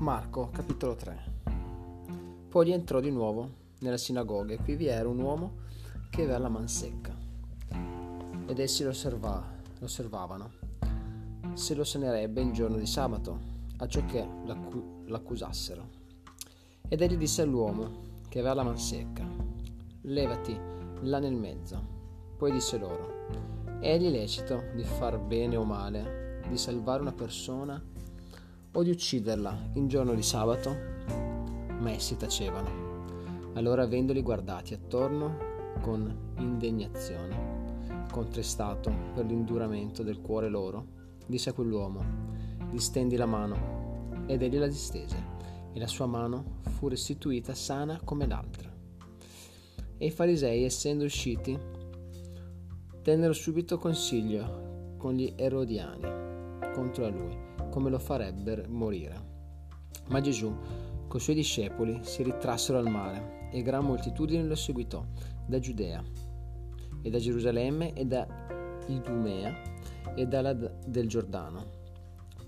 Marco, capitolo 3 Poi entrò di nuovo nella sinagoga e qui vi era un uomo che aveva la man secca ed essi lo, osserva, lo osservavano se lo sanerebbe in giorno di sabato, acciò che l'accu- l'accusassero. Ed egli disse all'uomo che aveva la man secca, levati là nel mezzo. Poi disse loro, egli lecito di far bene o male, di salvare una persona o di ucciderla in giorno di sabato? Ma essi tacevano. Allora avendoli guardati attorno con indignazione, contristato per l'induramento del cuore loro, disse a quell'uomo, distendi la mano, ed egli la distese, e la sua mano fu restituita sana come l'altra. E i farisei, essendo usciti, tennero subito consiglio con gli erodiani contro lui come lo farebbero morire. Ma Gesù, con i suoi discepoli, si ritrassero al mare e gran moltitudine lo seguitò da Giudea e da Gerusalemme e da Idumea e dalla del Giordano.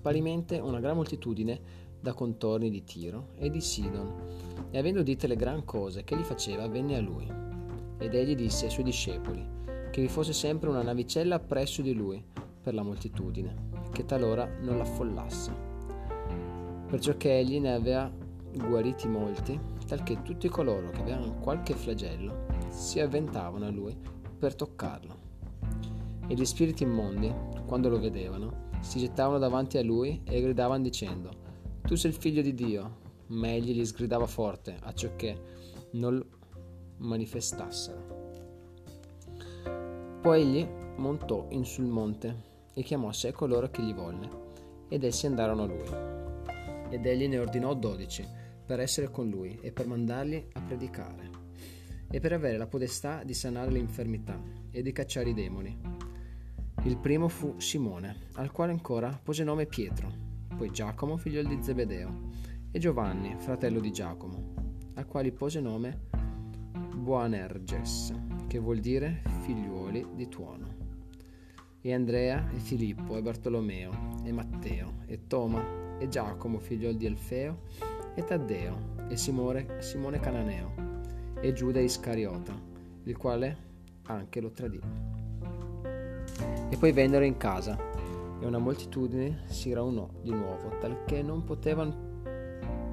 Parimente una gran moltitudine da contorni di Tiro e di Sidon, e avendo udite le gran cose che gli faceva, venne a lui. Ed egli disse ai suoi discepoli che vi fosse sempre una navicella presso di lui per la moltitudine che talora non l'affollasse. Perciò che egli ne aveva guariti molti, talché tutti coloro che avevano qualche flagello si avventavano a lui per toccarlo. E gli spiriti immondi, quando lo vedevano, si gettavano davanti a lui e gridavano dicendo, Tu sei il figlio di Dio, ma egli li sgridava forte, acciò che non lo manifestassero. Poi egli montò in sul monte e chiamò a sé coloro che gli volle, ed essi andarono a lui. Ed egli ne ordinò dodici per essere con lui e per mandarli a predicare, e per avere la podestà di sanare le infermità e di cacciare i demoni. Il primo fu Simone, al quale ancora pose nome Pietro, poi Giacomo, figlio di Zebedeo, e Giovanni, fratello di Giacomo, al quale pose nome Boanerges, che vuol dire figliuoli di tuono e Andrea e Filippo e Bartolomeo e Matteo e Toma e Giacomo figlio di Alfeo e Taddeo e Simone, Simone Cananeo e Giuda Iscariota, il quale anche lo tradì. E poi vennero in casa e una moltitudine si raunò di nuovo, talché non potevano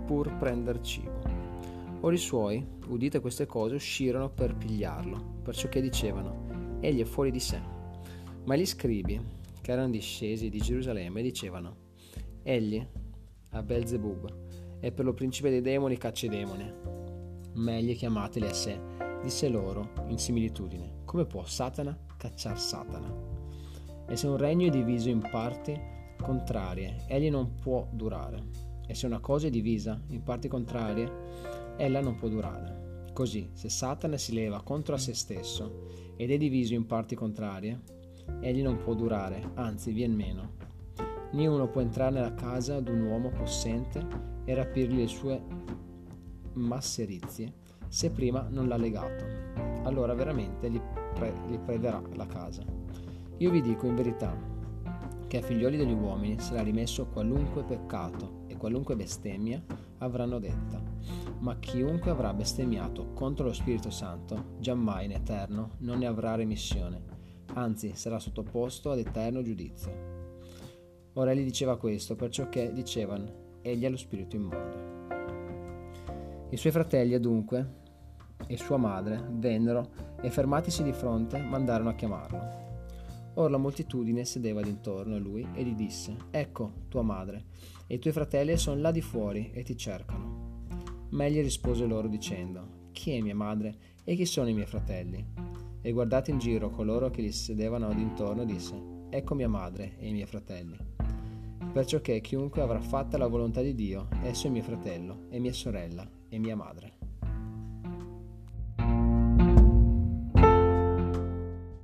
pur prender cibo. Ora i suoi, udite queste cose, uscirono per pigliarlo, perciò che dicevano, egli è fuori di sé. Ma gli scribi, che erano discesi di Gerusalemme, dicevano, egli, a Belzebub, è per lo principe dei demoni caccia i demoni. Ma egli chiamateli a sé, disse loro, in similitudine, come può Satana cacciar Satana? E se un regno è diviso in parti contrarie, egli non può durare. E se una cosa è divisa in parti contrarie, ella non può durare. Così, se Satana si leva contro a se stesso ed è diviso in parti contrarie, egli non può durare, anzi vien meno. Né uno può entrare nella casa d'un uomo possente e rapirgli le sue masserizie, se prima non l'ha legato. Allora veramente gli, pre- gli prederà la casa. Io vi dico in verità che ai figlioli degli uomini sarà rimesso qualunque peccato e qualunque bestemmia avranno detta, ma chiunque avrà bestemmiato contro lo Spirito Santo, giammai in eterno non ne avrà remissione anzi sarà sottoposto ad eterno giudizio. Ora egli diceva questo, perciò che dicevano, egli ha lo spirito immondo. I suoi fratelli adunque e sua madre vennero e fermatisi di fronte mandarono a chiamarlo. Ora la moltitudine sedeva d'intorno a lui e gli disse, ecco tua madre e i tuoi fratelli sono là di fuori e ti cercano. Ma egli rispose loro dicendo, chi è mia madre e chi sono i miei fratelli? E guardate in giro coloro che gli sedevano d'intorno disse, ecco mia madre e i miei fratelli. Perciò che chiunque avrà fatta la volontà di Dio, esso è mio fratello, e mia sorella, e mia madre.